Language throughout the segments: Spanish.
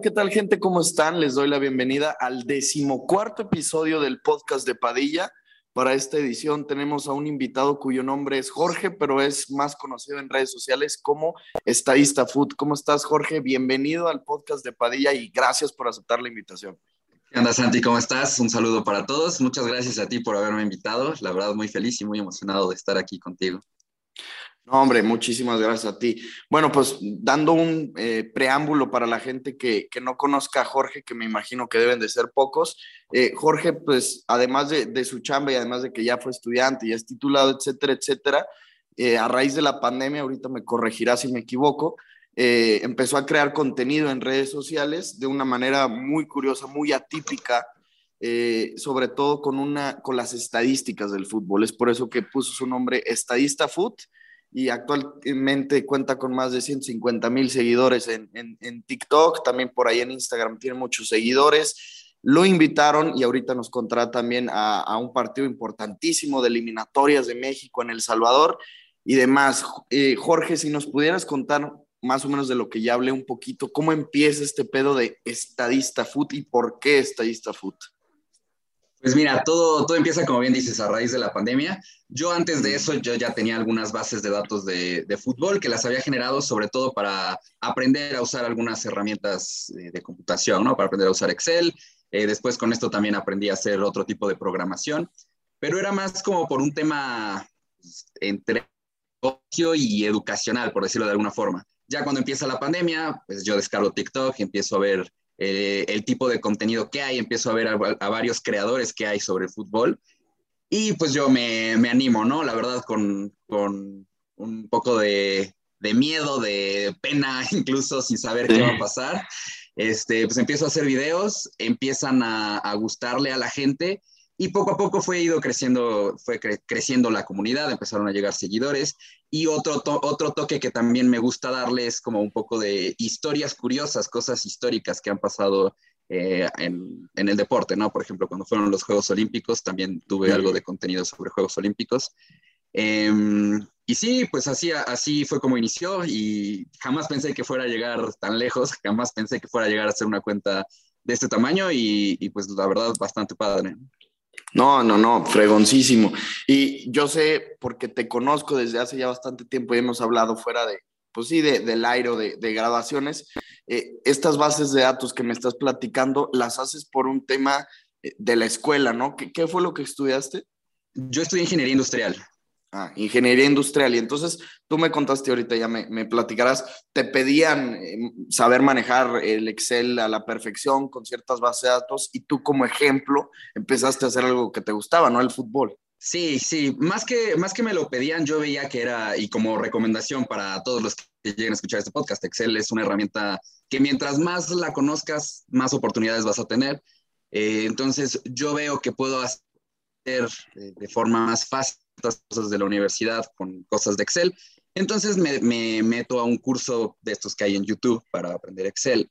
¿qué tal gente? ¿Cómo están? Les doy la bienvenida al decimocuarto episodio del podcast de Padilla. Para esta edición tenemos a un invitado cuyo nombre es Jorge, pero es más conocido en redes sociales como Estadista Food. ¿Cómo estás, Jorge? Bienvenido al podcast de Padilla y gracias por aceptar la invitación. ¿Qué onda, Santi? ¿Cómo estás? Un saludo para todos. Muchas gracias a ti por haberme invitado. La verdad, muy feliz y muy emocionado de estar aquí contigo. No, hombre, muchísimas gracias a ti. Bueno, pues dando un eh, preámbulo para la gente que, no conozca a Jorge, que me imagino que deben de ser pocos. Eh, Jorge, pues además de, su chamba y además de que ya fue estudiante, y es titulado, etcétera, etcétera, eh, a raíz de la pandemia, ahorita me corregirá si me equivoco, empezó a crear contenido en redes sociales de una manera muy curiosa, muy atípica, sobre todo con, una, con las estadísticas del fútbol. Es por eso que puso su nombre Estadista Food y actualmente cuenta con más de 150 mil seguidores en, en, TikTok, también por ahí en Instagram tiene muchos seguidores. Lo invitaron y ahorita nos contará también a, a, un partido importantísimo de eliminatorias de México en El Salvador y demás. Eh, Jorge, si nos pudieras contar más o menos de lo que ya hablé un poquito, ¿cómo empieza este pedo de estadista foot y por qué estadista foot? Pues mira, todo, todo empieza, como bien dices, a raíz de la pandemia. Yo antes de eso, yo ya tenía algunas bases de datos de, de fútbol que las había generado sobre todo para aprender a usar algunas herramientas de, computación, ¿no? Para aprender a usar Excel. Eh, después con esto también aprendí a hacer otro tipo de programación, pero era más como por un tema pues, entre ocio y educacional, por decirlo de alguna forma. Ya cuando empieza la pandemia, pues yo descargo TikTok y empiezo a ver eh, el tipo de contenido que hay, empiezo a ver a, varios creadores que hay sobre el fútbol y pues yo me, me animo, ¿no? La verdad, con, con un poco de, de, miedo, de pena, incluso sin saber qué va a pasar. Este, pues empiezo a hacer videos, empiezan a, a gustarle a la gente y poco a poco fue ido creciendo, fue creciendo la comunidad, empezaron a llegar seguidores. Y otro, otro toque que también me gusta darle es como un poco de historias curiosas, cosas históricas que han pasado eh, en, en, el deporte, ¿no? Por ejemplo, cuando fueron los Juegos Olímpicos, también tuve algo de contenido sobre Juegos Olímpicos. Em, y sí, pues así, así fue como inició y jamás pensé que fuera a llegar tan lejos, jamás pensé que fuera a llegar a ser una cuenta de este tamaño y, y pues la verdad bastante padre. No, no, no, fregoncísimo. Y yo sé, porque te conozco desde hace ya bastante tiempo y hemos hablado fuera de, pues sí, de, del aire o de, de eh, estas bases de datos que me estás platicando, las haces por un tema eh, de la escuela, ¿no? ¿Qué, qué fue lo que estudiaste? Yo estudié ingeniería industrial. Ah, ingeniería industrial. Y entonces tú me contaste ahorita, ya me, me platicarás, te pedían eh, saber manejar el Excel a la perfección con ciertas bases de datos y tú como ejemplo empezaste a hacer algo que te gustaba, ¿no? El fútbol. Sí, sí, más que, más que me lo pedían, yo veía que era, y como recomendación para todos los que lleguen a escuchar este podcast, Excel es una herramienta que mientras más la conozcas, más oportunidades vas a tener. Eh, entonces yo veo que puedo hacer eh, de forma más fácil cosas de la universidad con cosas de Excel. Entonces me, me, meto a un curso de estos que hay en YouTube para aprender Excel.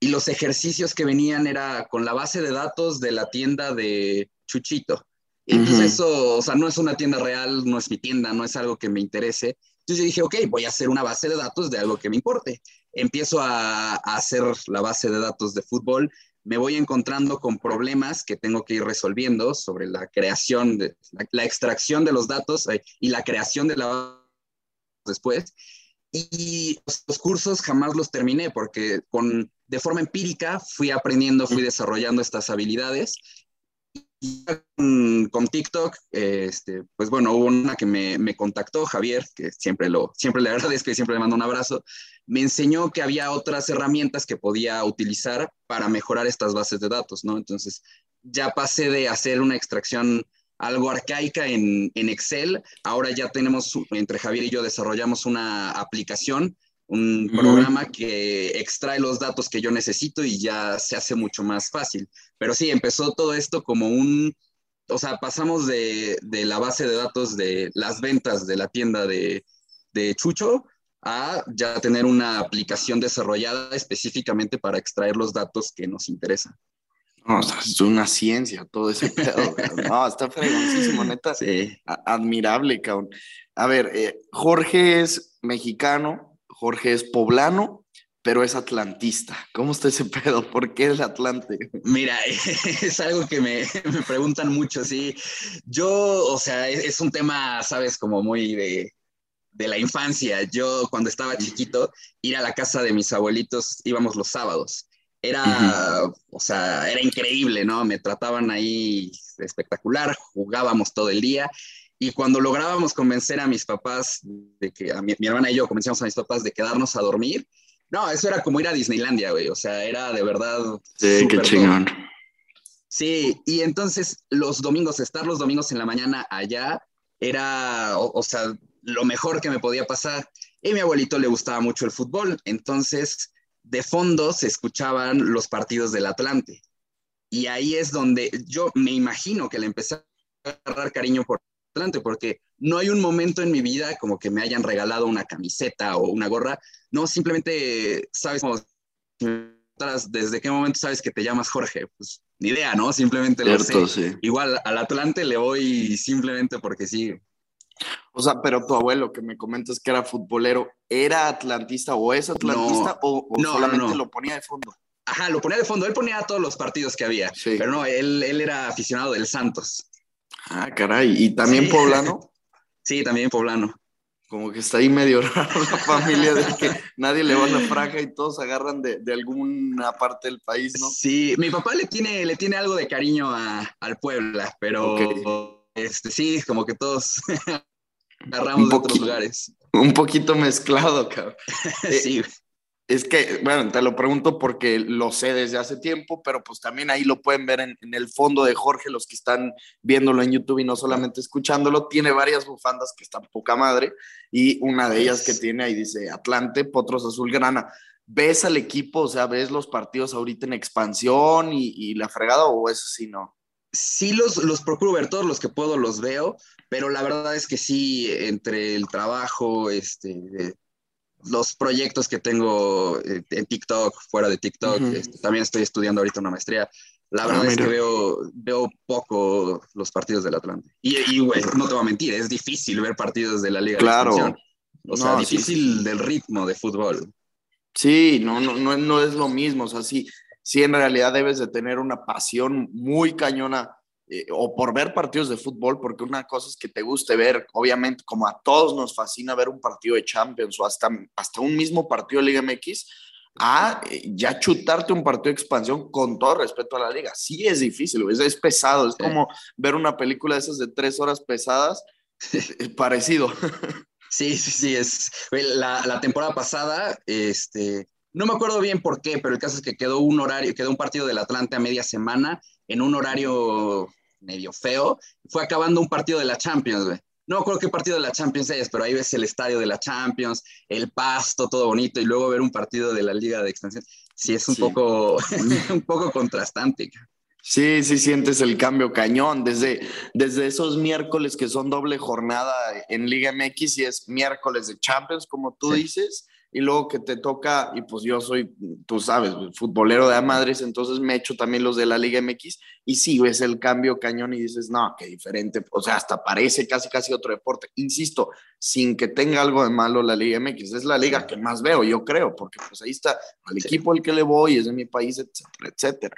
Y los ejercicios que venían era con la base de datos de la tienda de Chuchito. Y entonces eso, o sea, no es una tienda real, no es mi tienda, no es algo que me interese. Entonces yo dije, ok, voy a hacer una base de datos de algo que me importe. Empiezo a, a hacer la base de datos de fútbol me voy encontrando con problemas que tengo que ir resolviendo sobre la creación, de, la, extracción de los datos eh, y la creación de la después. Y los cursos jamás los terminé porque con, de forma empírica fui aprendiendo, fui desarrollando estas habilidades con, TikTok, este, pues bueno, hubo una que me, contactó, Javier, que siempre, lo, siempre le agradezco y siempre le mando un abrazo, me enseñó que había otras herramientas que podía utilizar para mejorar estas bases de datos, ¿no? Entonces, ya pasé de hacer una extracción algo arcaica en Excel, ahora ya tenemos, entre Javier y yo desarrollamos una aplicación un programa que extrae los datos que yo necesito y ya se hace mucho más fácil. Pero sí, empezó todo esto como un, o sea, pasamos de, de la base de datos de las ventas de la tienda de, de Chucho a ya tener una aplicación desarrollada específicamente para extraer los datos que nos interesan. No, es una ciencia todo ese pedo. no, está fregoncísimo, neta. Sí. Admirable, cabrón. A ver, eh, Jorge es mexicano, Jorge es poblano, pero es atlantista. ¿Cómo está ese pedo? ¿Por qué es Atlante? Mira, es algo que me, me preguntan mucho, sí. Yo, o sea, es, un tema, sabes, como muy de, de la infancia. Yo cuando estaba chiquito, ir a la casa de mis abuelitos íbamos los sábados. Era, o sea, era increíble, ¿no? Me trataban ahí espectacular, jugábamos todo el día. Y cuando lográbamos convencer a mis papás de que, a mi, mi hermana y yo convencíamos a mis papás de quedarnos a dormir, no, eso era como ir a Disneylandia, güey. O sea, era de verdad. Sí, qué chingón. Sí, y entonces los domingos, estar los domingos en la mañana allá, era, o, sea, lo mejor que me podía pasar. Y a mi abuelito le gustaba mucho el fútbol, entonces de fondo se escuchaban los partidos del Atlante. Y ahí es donde yo me imagino que le empecé a agarrar cariño por Porque no hay un momento en mi vida como que me hayan regalado una camiseta o una gorra. No, simplemente, ¿sabes? ¿Desde qué momento sabes que te llamas Jorge? Pues ni idea, ¿no? Simplemente lo sé. Igual al Atlante le voy simplemente porque sí. O sea, pero tu abuelo que me comentas que era futbolero, ¿era atlantista o es atlantista o, solamente lo ponía de fondo? Ajá, lo ponía de fondo. Él ponía todos los partidos que había. Pero no, él, él era aficionado del Santos. Ah, caray. ¿Y también poblano? Sí, también poblano. Como que está ahí medio raro la familia de que nadie le va a la franja y todos agarran de, alguna parte del país, ¿no? Sí, mi papá le tiene, le tiene algo de cariño a, al Puebla, pero este, sí, como que todos agarramos de otros lugares. Un poquito mezclado, cabrón. sí. Es que, bueno, te lo pregunto porque lo sé desde hace tiempo, pero pues también ahí lo pueden ver en, el fondo de Jorge, los que están viéndolo en YouTube y no solamente escuchándolo. Tiene varias bufandas que están poca madre y una de ellas que tiene ahí dice Atlante, Potros Azul Grana. ¿Ves al equipo, o sea, ves los partidos ahorita en expansión y, la fregada o eso sí no? Sí, los, los procuro ver, todos los que puedo los veo, pero la verdad es que sí, entre el trabajo, este, los proyectos que tengo eh, en TikTok, fuera de TikTok, este, también estoy estudiando ahorita una maestría. La ah, verdad es que veo, veo poco los partidos del Atlante. Y, güey, no te voy a mentir, es difícil ver partidos de la Liga claro. de O sea, difícil del ritmo de fútbol. Sí, no, no, no, no es lo mismo. O sea, sí, sí, en realidad debes de tener una pasión muy cañona eh, o por ver partidos de fútbol, porque una cosa es que te guste ver, obviamente, como a todos nos fascina ver un partido de Champions o hasta, hasta un mismo partido de Liga MX, a eh, ya chutarte un partido de expansión con todo respeto a la liga. Sí es difícil, es, es pesado, es como ver una película de esas de tres horas pesadas, eh, parecido. Sí, sí, sí, es la, la, temporada pasada, este, no me acuerdo bien por qué, pero el caso es que quedó un horario, quedó un partido del Atlante a media semana en un horario medio feo, fue acabando un partido de la Champions, güey. No creo qué partido de la Champions es, pero ahí ves el estadio de la Champions, el pasto, todo bonito, y luego ver un partido de la Liga de Extensión. Sí, es un, Poco, un poco contrastante. Sí, sí sientes el cambio cañón desde, desde esos miércoles que son doble jornada en Liga MX y es miércoles de Champions, como tú dices, y luego que te toca, y pues yo soy, tú sabes, futbolero de Madrid, entonces me echo también los de la Liga MX y sí ves el cambio cañón y dices, no, qué diferente, o sea, hasta parece casi casi otro deporte. Insisto, sin que tenga algo de malo la Liga MX, es la liga que más veo, yo creo, porque pues ahí está al equipo al que le voy, es de mi país, etcétera, etcétera.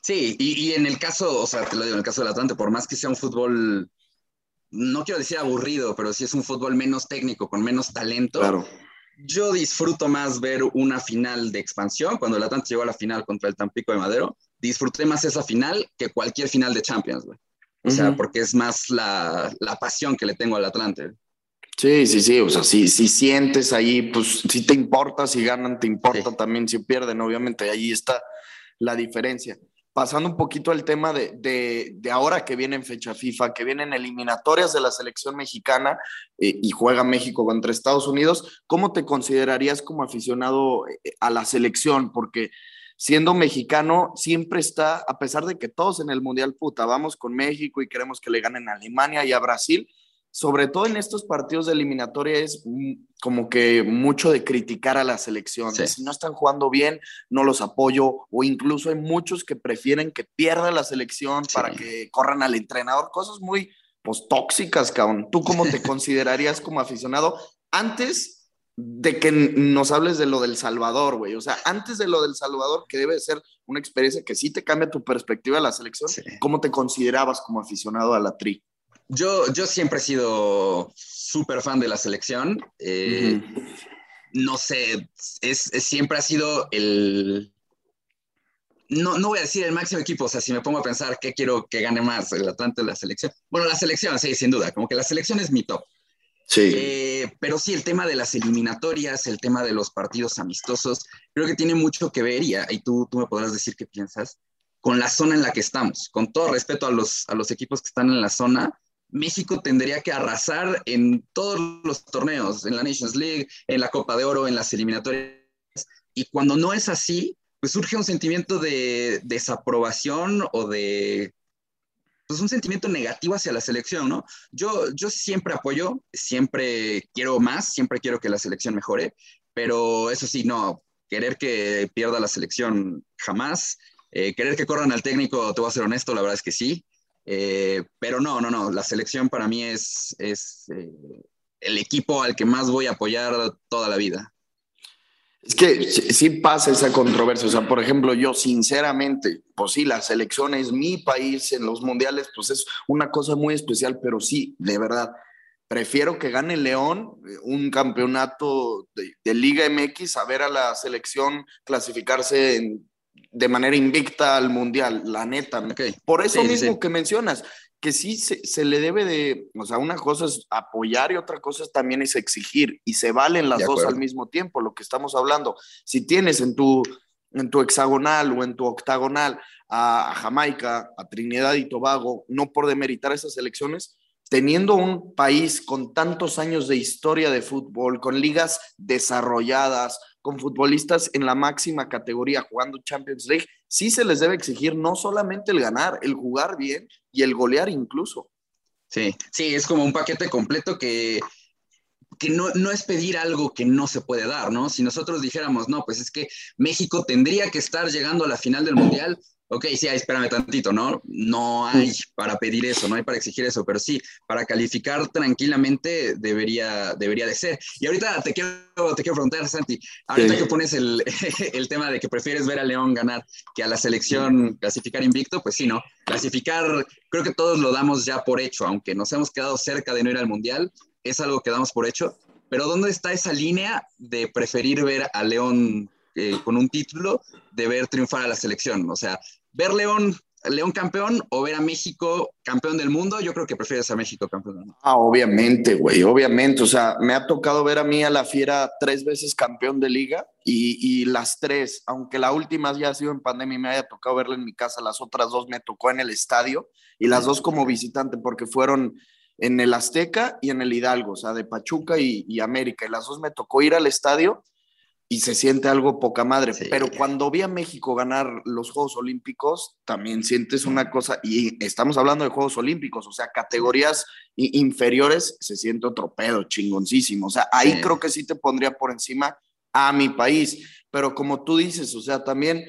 Sí, y, y en el caso, o sea, te lo digo, en el caso del Atlante, por más que sea un fútbol no quiero decir aburrido, pero sí es un fútbol menos técnico, con menos talento. Claro yo disfruto más ver una final de expansión, cuando el Atlante llegó a la final contra el Tampico de Madero, disfruté más esa final que cualquier final de Champions, güey. O sea, porque es más la, la, pasión que le tengo al Atlante. Sí, sí, sí, o sea, si, si sientes ahí, pues si te importa, si ganan, te importa también, si pierden, obviamente, ahí está la diferencia pasando un poquito al tema de, ahora que viene en fecha FIFA, que vienen eliminatorias de la selección mexicana eh, y juega México contra Estados Unidos, ¿cómo te considerarías como aficionado eh, a la selección? Porque siendo mexicano siempre está, a pesar de que todos en el Mundial, puta, vamos con México y queremos que le ganen a Alemania y a Brasil, sobre todo en estos partidos de eliminatoria, es como que mucho de criticar a la selección. Si no están jugando bien, no los apoyo. O incluso hay muchos que prefieren que pierda la selección para que corran al entrenador. Cosas muy pues, tóxicas, cabrón. ¿Tú cómo te considerarías como aficionado antes de que nos hables de lo del Salvador, güey. O sea, antes de lo del Salvador, que debe ser una experiencia que sí te cambia tu perspectiva de la selección, ¿cómo te considerabas como aficionado a la tri? Yo, yo siempre he sido súper fan de la selección. Eh, no sé, es, siempre ha sido el... No, no voy a decir el máximo equipo, o sea, si me pongo a pensar qué quiero que gane más, el Atlante o la selección. Bueno, la selección, sí, sin duda, como que la selección es mi top. Sí. Eh, pero sí, el tema de las eliminatorias, el tema de los partidos amistosos, creo que tiene mucho que ver, y, y tú, tú me podrás decir qué piensas, con la zona en la que estamos. Con todo respeto a los, a los equipos que están en la zona, México tendría que arrasar en todos los torneos, en la Nations League, en la Copa de Oro, en las eliminatorias. Y cuando no es así, pues surge un sentimiento de desaprobación o de pues un sentimiento negativo hacia la selección, ¿no? Yo, yo siempre apoyo, siempre quiero más, siempre quiero que la selección mejore, pero eso sí, no, querer que pierda la selección jamás, eh, querer que corran al técnico, te voy a ser honesto, la verdad es que sí, eh, pero no, no, no, la selección para mí es, es eh, el equipo al que más voy a apoyar toda la vida. Es que sí pasa esa controversia. O sea, por ejemplo, yo sinceramente, pues sí, la selección es mi país en los mundiales, pues es una cosa muy especial, pero sí, de verdad, prefiero que gane León eh, un campeonato de, Liga MX a ver a la selección clasificarse de manera invicta al mundial, la neta. Por eso mismo que mencionas, que sí se, le debe de, o sea, una cosa es apoyar y otra cosa también es exigir y se valen las dos al mismo tiempo, lo que estamos hablando. Si tienes en tu, en tu hexagonal o en tu octagonal a, Jamaica, a Trinidad y Tobago, no por demeritar esas elecciones, teniendo un país con tantos años de historia de fútbol, con ligas desarrolladas, con futbolistas en la máxima categoría jugando Champions League, sí se les debe exigir no solamente el ganar, el jugar bien y el golear incluso. Sí, sí, es como un paquete completo que, que no, no, es pedir algo que no se puede dar, ¿no? Si nosotros dijéramos, no, pues es que México tendría que estar llegando a la final del Mundial, ok, sí, espérame tantito, ¿no? No hay para pedir eso, no hay para exigir eso, pero sí, para calificar tranquilamente debería, debería de ser. Y ahorita te quiero, te quiero preguntar, Santi, ahorita que pones el, el, tema de que prefieres ver a León ganar que a la selección clasificar invicto, pues sí, ¿no? Clasificar, creo que todos lo damos ya por hecho, aunque nos hemos quedado cerca de no ir al Mundial, es algo que damos por hecho, pero ¿dónde está esa línea de preferir ver a León eh, con un título de ver triunfar a la selección? O sea, ver León, León campeón o ver a México campeón del mundo, yo creo que prefieres a México campeón del mundo. Ah, obviamente, güey, obviamente. O sea, me ha tocado ver a mí a la Fiera tres veces campeón de liga y, y las tres, aunque la última ya ha sido en pandemia y me haya tocado verla en mi casa, las otras dos me tocó en el estadio y las dos como visitante porque fueron en el Azteca y en el Hidalgo, o sea, de Pachuca y, y América. Y las dos me tocó ir al estadio y se siente algo poca madre. Pero cuando vi a México ganar los Juegos Olímpicos, también sientes una cosa, y estamos hablando de Juegos Olímpicos, o sea, categorías inferiores, se siente otro pedo chingoncísimo. O sea, ahí creo que sí te pondría por encima a mi país. Pero como tú dices, o sea, también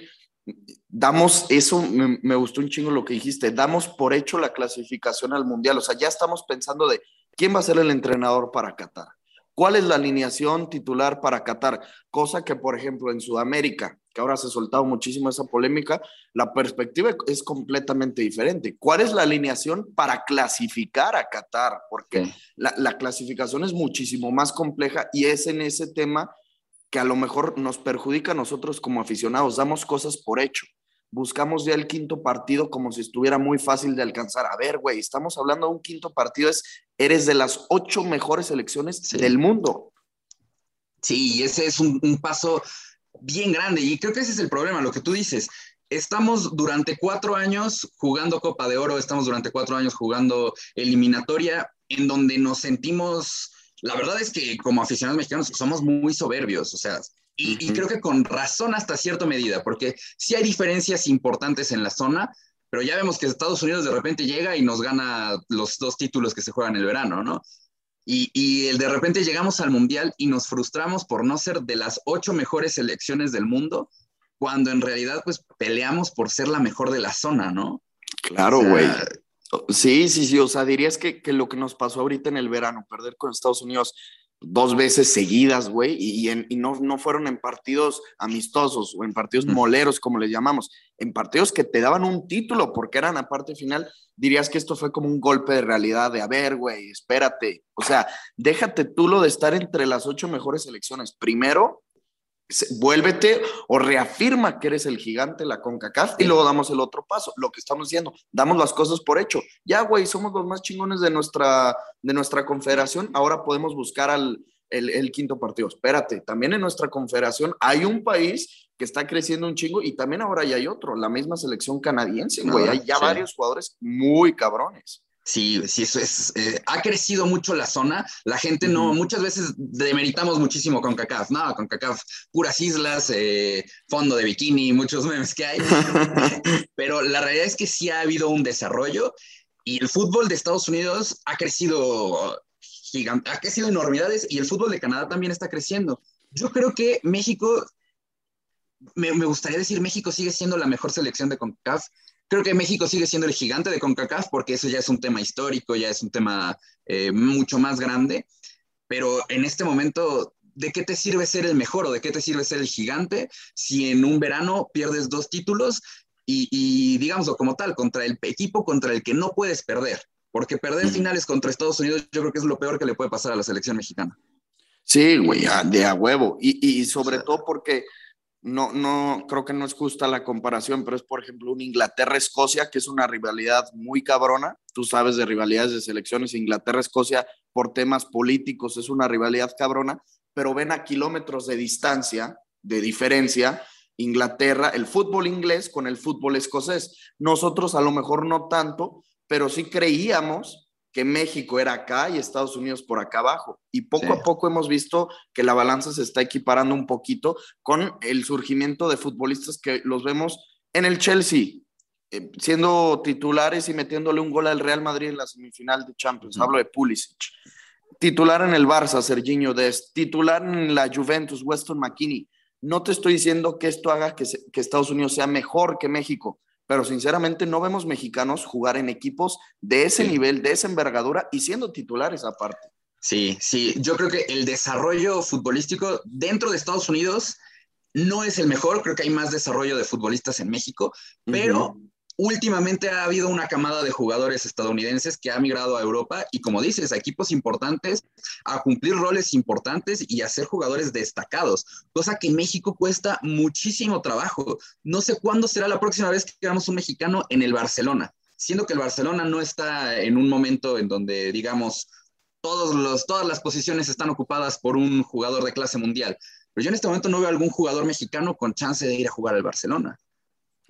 damos eso, me, me gustó un chingo lo que dijiste, damos por hecho la clasificación al Mundial. O sea, ya estamos pensando de quién va a ser el entrenador para Qatar ¿Cuál es la alineación titular para Qatar? Cosa que, por ejemplo, en Sudamérica, que ahora se ha soltado muchísimo esa polémica, la perspectiva es completamente diferente. ¿Cuál es la alineación para clasificar a Qatar? Porque la, la clasificación es muchísimo más compleja y es en ese tema que a lo mejor nos perjudica a nosotros como aficionados. Damos cosas por hecho buscamos ya el quinto partido como si estuviera muy fácil de alcanzar. A ver, güey, estamos hablando de un quinto partido, es, eres de las ocho mejores selecciones del mundo. Sí, ese es un, paso bien grande y creo que ese es el problema, lo que tú dices. Estamos durante cuatro años jugando Copa de Oro, estamos durante cuatro años jugando eliminatoria, en donde nos sentimos, la verdad es que como aficionados mexicanos somos muy soberbios, o sea, y, creo que con razón hasta cierta medida, porque sí hay diferencias importantes en la zona, pero ya vemos que Estados Unidos de repente llega y nos gana los dos títulos que se juegan el verano, ¿no? Y, y el de repente llegamos al Mundial y nos frustramos por no ser de las ocho mejores selecciones del mundo, cuando en realidad pues peleamos por ser la mejor de la zona, ¿no? Claro, güey. sí, sí, sí, o sea, dirías que, que lo que nos pasó ahorita en el verano, perder con Estados Unidos, dos veces seguidas, güey, y, y, no, no fueron en partidos amistosos o en partidos moleros, como les llamamos, en partidos que te daban un título, porque eran a parte final, dirías que esto fue como un golpe de realidad de, a ver, güey, espérate, o sea, déjate tú lo de estar entre las ocho mejores selecciones. Primero, vuélvete o reafirma que eres el gigante la CONCACAF y luego damos el otro paso, lo que estamos diciendo, damos las cosas por hecho. Ya, güey, somos los más chingones de nuestra, de nuestra confederación, ahora podemos buscar al el, quinto partido. Espérate, también en nuestra confederación hay un país que está creciendo un chingo y también ahora ya hay otro, la misma selección canadiense, güey, hay ya varios jugadores muy cabrones. Sí, sí, eso es. Eh, ha crecido mucho la zona. La gente no, muchas veces demeritamos muchísimo con CACAF. No, con CACAF, puras islas, eh, fondo de bikini, muchos memes que hay. Pero la realidad es que sí ha habido un desarrollo y el fútbol de Estados Unidos ha crecido gigante, ha crecido enormidades y el fútbol de Canadá también está creciendo. Yo creo que México, me, me gustaría decir, México sigue siendo la mejor selección de CONCACAF Creo que México sigue siendo el gigante de CONCACAF porque eso ya es un tema histórico, ya es un tema eh, mucho más grande, pero en este momento, ¿de qué te sirve ser el mejor o de qué te sirve ser el gigante si en un verano pierdes dos títulos y, y digámoslo como tal, contra el equipo contra el que no puedes perder? Porque perder finales contra Estados Unidos yo creo que es lo peor que le puede pasar a la selección mexicana. Sí, güey, de a huevo. Y, y sobre todo porque no, no, creo que no es justa la comparación, pero es, por ejemplo, un Inglaterra-Escocia, que es una rivalidad muy cabrona. Tú sabes de rivalidades de selecciones, Inglaterra-Escocia, por temas políticos, es una rivalidad cabrona, pero ven a kilómetros de distancia, de diferencia, Inglaterra, el fútbol inglés con el fútbol escocés. Nosotros a lo mejor no tanto, pero sí creíamos que México era acá y Estados Unidos por acá abajo. Y poco a poco hemos visto que la balanza se está equiparando un poquito con el surgimiento de futbolistas que los vemos en el Chelsea, eh, siendo titulares y metiéndole un gol al Real Madrid en la semifinal de Champions. Hablo de Pulisic. Titular en el Barça, Serginho Dest. Titular en la Juventus, Weston McKinney. No te estoy diciendo que esto haga que, que Estados Unidos sea mejor que México, pero sinceramente no vemos mexicanos jugar en equipos de ese nivel, de esa envergadura y siendo titulares aparte. Sí, sí, yo creo que el desarrollo futbolístico dentro de Estados Unidos no es el mejor, creo que hay más desarrollo de futbolistas en México, pero últimamente ha habido una camada de jugadores estadounidenses que ha migrado a Europa y como dices, a equipos importantes, a cumplir roles importantes y a ser jugadores destacados, cosa que en México cuesta muchísimo trabajo. No sé cuándo será la próxima vez que veamos un mexicano en el Barcelona, siendo que el Barcelona no está en un momento en donde, digamos, todos los, todas las posiciones están ocupadas por un jugador de clase mundial. Pero yo en este momento no veo algún jugador mexicano con chance de ir a jugar al Barcelona.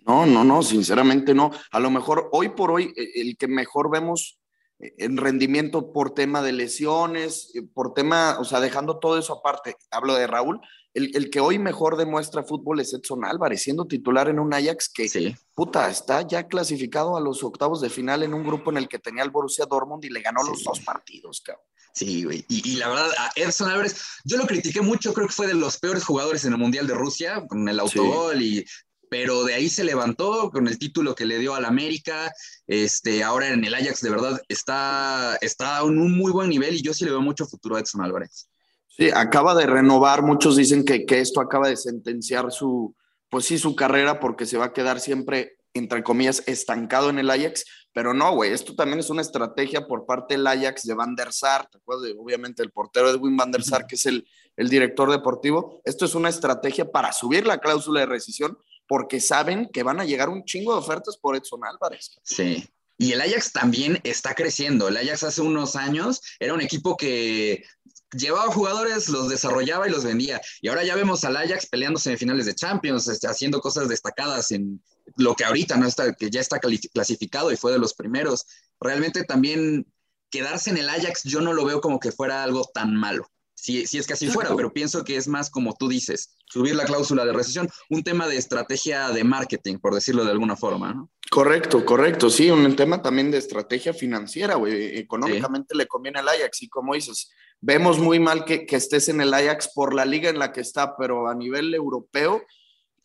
No, no, no, sinceramente no. A lo mejor hoy por hoy e, el que mejor vemos eh, en rendimiento por tema de lesiones, eh, por tema, o sea, dejando todo eso aparte, hablo de Raúl, el, que hoy mejor demuestra fútbol es Edson Álvarez, siendo titular en un Ajax que, puta, está ya clasificado a los octavos de final en un grupo en el que tenía el Borussia Dortmund y le ganó los dos partidos, cabrón. Sí, güey. Y, la verdad, a Edson Álvarez, yo lo critiqué mucho, creo que fue de los peores jugadores en el Mundial de Rusia, con el autogol y pero de ahí se levantó con el título que le dio al América. Este, ahora en el Ajax, de verdad, está, está en un muy buen nivel y yo sí le veo mucho futuro a Edson Álvarez. Sí, acaba de renovar. Muchos dicen que, que esto acaba de sentenciar su, pues sí, su carrera porque se va a quedar siempre, entre comillas, estancado en el Ajax. Pero no, güey, esto también es una estrategia por parte del Ajax de Van der Sar, ¿te acuerdas? obviamente el portero Edwin Van der Sar, que es el, el director deportivo. Esto es una estrategia para subir la cláusula de rescisión porque saben que van a llegar un chingo de ofertas por Edson Álvarez. Sí. Y el Ajax también está creciendo. El Ajax hace unos años era un equipo que llevaba jugadores, los desarrollaba y los vendía. Y ahora ya vemos al Ajax peleando semifinales de Champions, este, haciendo cosas destacadas en lo que ahorita no está, que ya está clasificado y fue de los primeros. Realmente también quedarse en el Ajax yo no lo veo como que fuera algo tan malo si, es que así fuera, pero pienso que es más como tú dices, subir la cláusula de recesión, un tema de estrategia de marketing, por decirlo de alguna forma, ¿no? Correcto, correcto, sí, un tema también de estrategia financiera, güey, económicamente le conviene al Ajax y como dices, vemos muy mal que, que estés en el Ajax por la liga en la que está, pero a nivel europeo,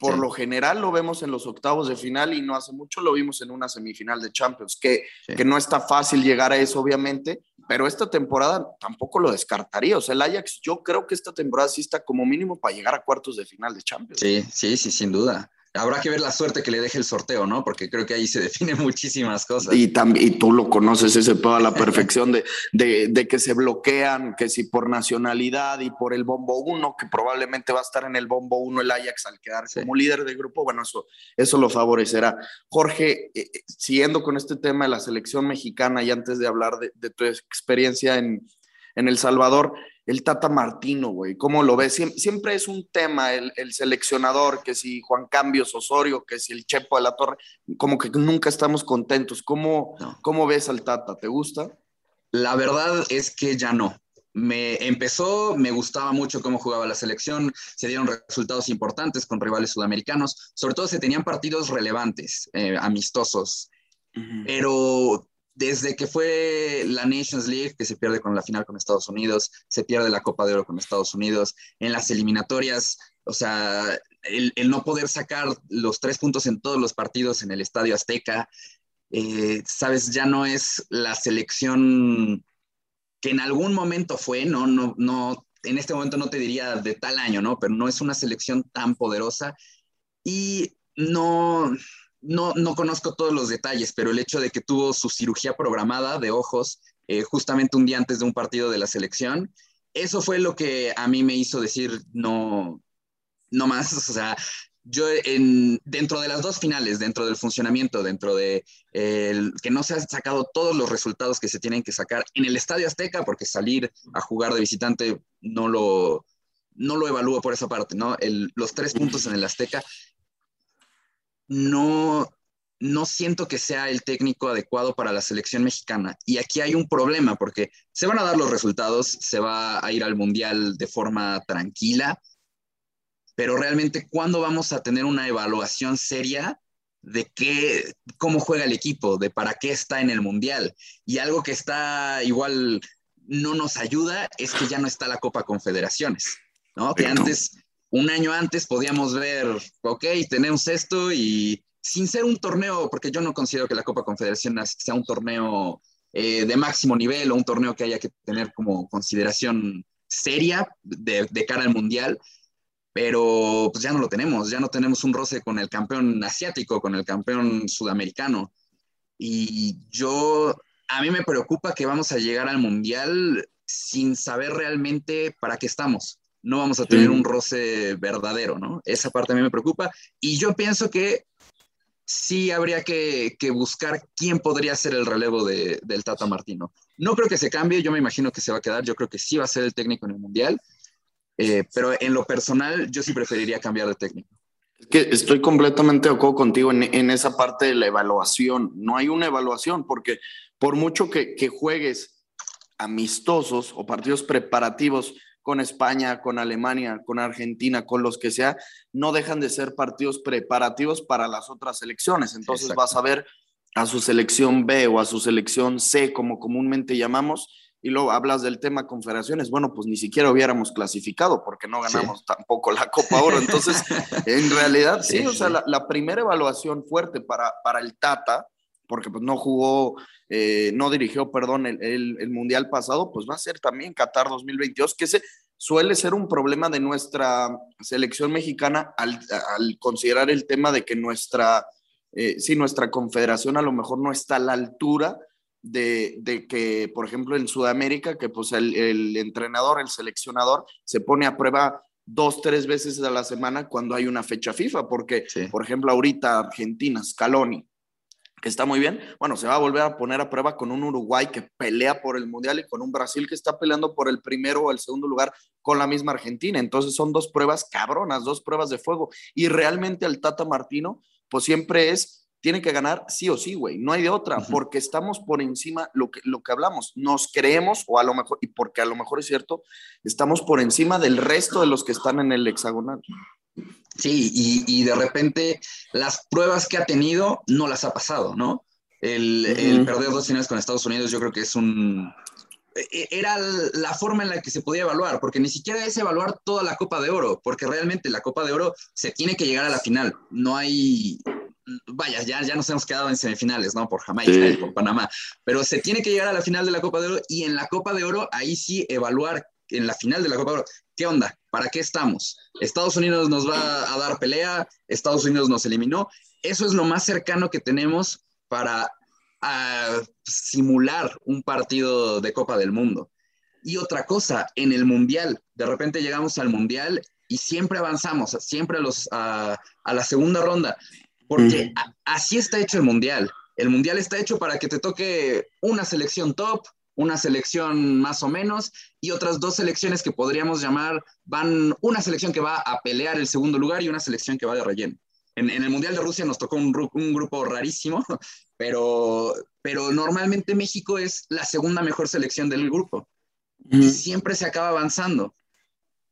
por lo general lo vemos en los octavos de final y no hace mucho lo vimos en una semifinal de Champions, que, que no está fácil llegar a eso, obviamente, pero esta temporada tampoco lo descartaría. O sea, el Ajax, yo creo que esta temporada sí está como mínimo para llegar a cuartos de final de Champions. Sí, sí, sí, sin duda. Habrá que ver la suerte que le deje el sorteo, ¿no? Porque creo que ahí se definen muchísimas cosas. Y, y tú lo conoces ese toda la perfección de, de, de, que se bloquean, que si por nacionalidad y por el bombo uno, que probablemente va a estar en el bombo uno el Ajax al quedar como líder de grupo, bueno, eso, eso lo favorecerá. Jorge, eh, eh, siguiendo con este tema de la selección mexicana y antes de hablar de, de tu experiencia en, en El Salvador, el Tata Martino, güey, ¿cómo lo ves? Siempre, es un tema el, seleccionador, que si Juan Cambios Osorio, que si el Chepo de la Torre, como que nunca estamos contentos. ¿Cómo, ¿cómo ves al Tata? ¿Te gusta? La verdad es que ya no. Me empezó, me gustaba mucho cómo jugaba la selección, se dieron resultados importantes con rivales sudamericanos, sobre todo se tenían partidos relevantes, eh, amistosos, pero desde que fue la Nations League, que se pierde con la final con Estados Unidos, se pierde la Copa de Oro con Estados Unidos, en las eliminatorias, o sea, el, no poder sacar los tres puntos en todos los partidos en el Estadio Azteca, eh, sabes, ya no es la selección que en algún momento fue, no, no, no, en este momento no te diría de tal año, ¿no? Pero no es una selección tan poderosa y no, no, no conozco todos los detalles, pero el hecho de que tuvo su cirugía programada de ojos eh, justamente un día antes de un partido de la selección, eso fue lo que a mí me hizo decir no, no más. O sea, yo en, dentro de las dos finales, dentro del funcionamiento, dentro de que no se han sacado todos los resultados que se tienen que sacar en el Estadio Azteca, porque salir a jugar de visitante no lo, no lo evalúo por esa parte, ¿no? los tres puntos en el Azteca no, no siento que sea el técnico adecuado para la selección mexicana. Y aquí hay un problema porque se van a dar los resultados, se va a ir al Mundial de forma tranquila, pero realmente ¿cuándo vamos a tener una evaluación seria de qué, cómo juega el equipo, de para qué está en el Mundial? Y algo que está igual no nos ayuda es que ya no está la Copa Confederaciones, ¿no? Que antes un año antes podíamos ver, ok, tenemos esto y sin ser un torneo, porque yo no considero que la Copa Confederación sea un torneo eh, de máximo nivel o un torneo que haya que tener como consideración seria de, cara al Mundial, pero pues ya no lo tenemos, ya no tenemos un roce con el campeón asiático, con el campeón sudamericano. Y yo, a mí me preocupa que vamos a llegar al Mundial sin saber realmente para qué estamos no vamos a tener un roce verdadero, ¿no? Esa parte a mí me preocupa y yo pienso que sí habría que, buscar quién podría ser el relevo de, del Tata Martino. No creo que se cambie, yo me imagino que se va a quedar, yo creo que sí va a ser el técnico en el Mundial, eh, pero en lo personal yo sí preferiría cambiar de técnico. Es que estoy completamente de acuerdo contigo en, en, esa parte de la evaluación. No hay una evaluación porque por mucho que, que juegues amistosos o partidos preparativos, con España, con Alemania, con Argentina, con los que sea, no dejan de ser partidos preparativos para las otras elecciones. Entonces vas a ver a su selección B o a su selección C, como comúnmente llamamos, y luego hablas del tema confederaciones, bueno, pues ni siquiera hubiéramos clasificado porque no ganamos tampoco la Copa Oro. Entonces, en realidad, sí, o sea, la, primera evaluación fuerte para, para el Tata, porque pues no jugó eh, no dirigió, perdón, el, Mundial pasado, pues va a ser también Qatar 2022, que ese suele ser un problema de nuestra selección mexicana al, considerar el tema de que nuestra, eh, sí, nuestra confederación a lo mejor no está a la altura de, que, por ejemplo, en Sudamérica, que pues el, entrenador, el seleccionador, se pone a prueba dos, tres veces a la semana cuando hay una fecha FIFA, porque, por ejemplo, ahorita Argentina, Scaloni, que está muy bien, bueno, se va a volver a poner a prueba con un Uruguay que pelea por el Mundial y con un Brasil que está peleando por el primero o el segundo lugar con la misma Argentina. Entonces son dos pruebas cabronas, dos pruebas de fuego. Y realmente al Tata Martino, pues siempre es, tiene que ganar sí o sí, güey, no hay de otra, porque estamos por encima, lo que, lo que hablamos, nos creemos, o a lo mejor, y porque a lo mejor es cierto, estamos por encima del resto de los que están en el hexagonal. Sí, y, de repente las pruebas que ha tenido no las ha pasado, ¿no? El, perder dos finales con Estados Unidos yo creo que es un, e, era la forma en la que se podía evaluar, porque ni siquiera es evaluar toda la Copa de Oro, porque realmente la Copa de Oro se tiene que llegar a la final. No hay, vaya, ya, ya nos hemos quedado en semifinales, ¿no? Por Jamaica y por Panamá, pero se tiene que llegar a la final de la Copa de Oro y en la Copa de Oro ahí sí evaluar en la final de la Copa de Oro, ¿qué onda? ¿Para qué estamos? Estados Unidos nos va a dar pelea, Estados Unidos nos eliminó. Eso es lo más cercano que tenemos para simular un partido de Copa del Mundo. Y otra cosa, en el Mundial, de repente llegamos al Mundial y siempre avanzamos, siempre a, los, a, la segunda ronda, porque así está hecho el Mundial. El Mundial está hecho para que te toque una selección top, una selección más o menos y otras dos selecciones que podríamos llamar, van una selección que va a pelear el segundo lugar y una selección que va de relleno. En, el Mundial de Rusia nos tocó un, un, grupo rarísimo, pero, pero normalmente México es la segunda mejor selección del grupo. Y siempre se acaba avanzando.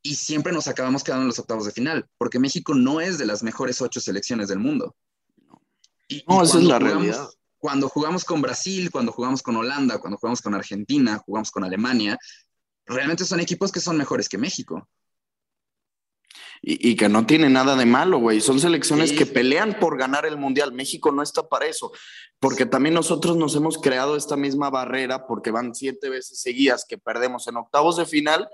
Y siempre nos acabamos quedando en los octavos de final, porque México no es de las mejores ocho selecciones del mundo. no, esa es la realidad cuando jugamos con Brasil, cuando jugamos con Holanda, cuando jugamos con Argentina, jugamos con Alemania, realmente son equipos que son mejores que México. Y, que no tiene nada de malo, güey. Son selecciones que pelean por ganar el Mundial. México no está para eso, porque también nosotros nos hemos creado esta misma barrera porque van siete veces seguidas que perdemos en octavos de final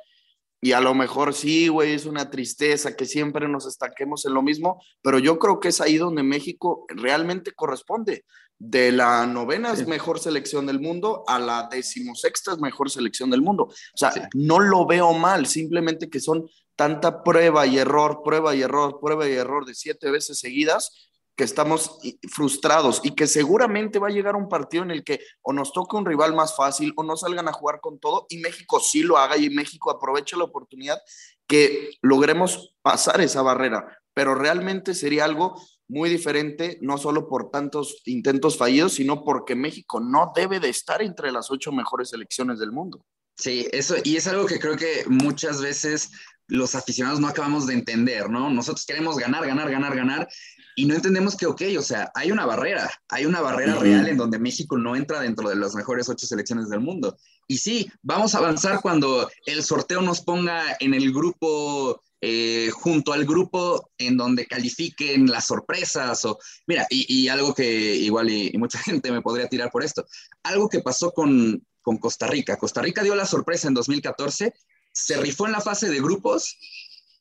y a lo mejor sí, güey, es una tristeza que siempre nos estanquemos en lo mismo, pero yo creo que es ahí donde México realmente corresponde. De la novena es mejor selección del mundo a la decimosexta mejor selección del mundo. O sea, no lo veo mal, simplemente que son tanta prueba y error, prueba y error, prueba y error de siete veces seguidas que estamos frustrados y que seguramente va a llegar un partido en el que o nos toque un rival más fácil o no salgan a jugar con todo y México sí lo haga y México aproveche la oportunidad que logremos pasar esa barrera. Pero realmente sería algo muy diferente, no solo por tantos intentos fallidos, sino porque México no debe de estar entre las ocho mejores selecciones del mundo. Sí, eso, y es algo que creo que muchas veces los aficionados no acabamos de entender, ¿no? Nosotros queremos ganar, ganar, ganar, ganar, y no entendemos que, ok, o sea, hay una barrera, hay una barrera real en donde México no entra dentro de las mejores ocho selecciones del mundo. Y sí, vamos a avanzar cuando el sorteo nos ponga en el grupo, eh, junto al grupo en donde califiquen las sorpresas o, mira, y, algo que igual y, mucha gente me podría tirar por esto, algo que pasó con, con Costa Rica. Costa Rica dio la sorpresa en 2014, se rifó en la fase de grupos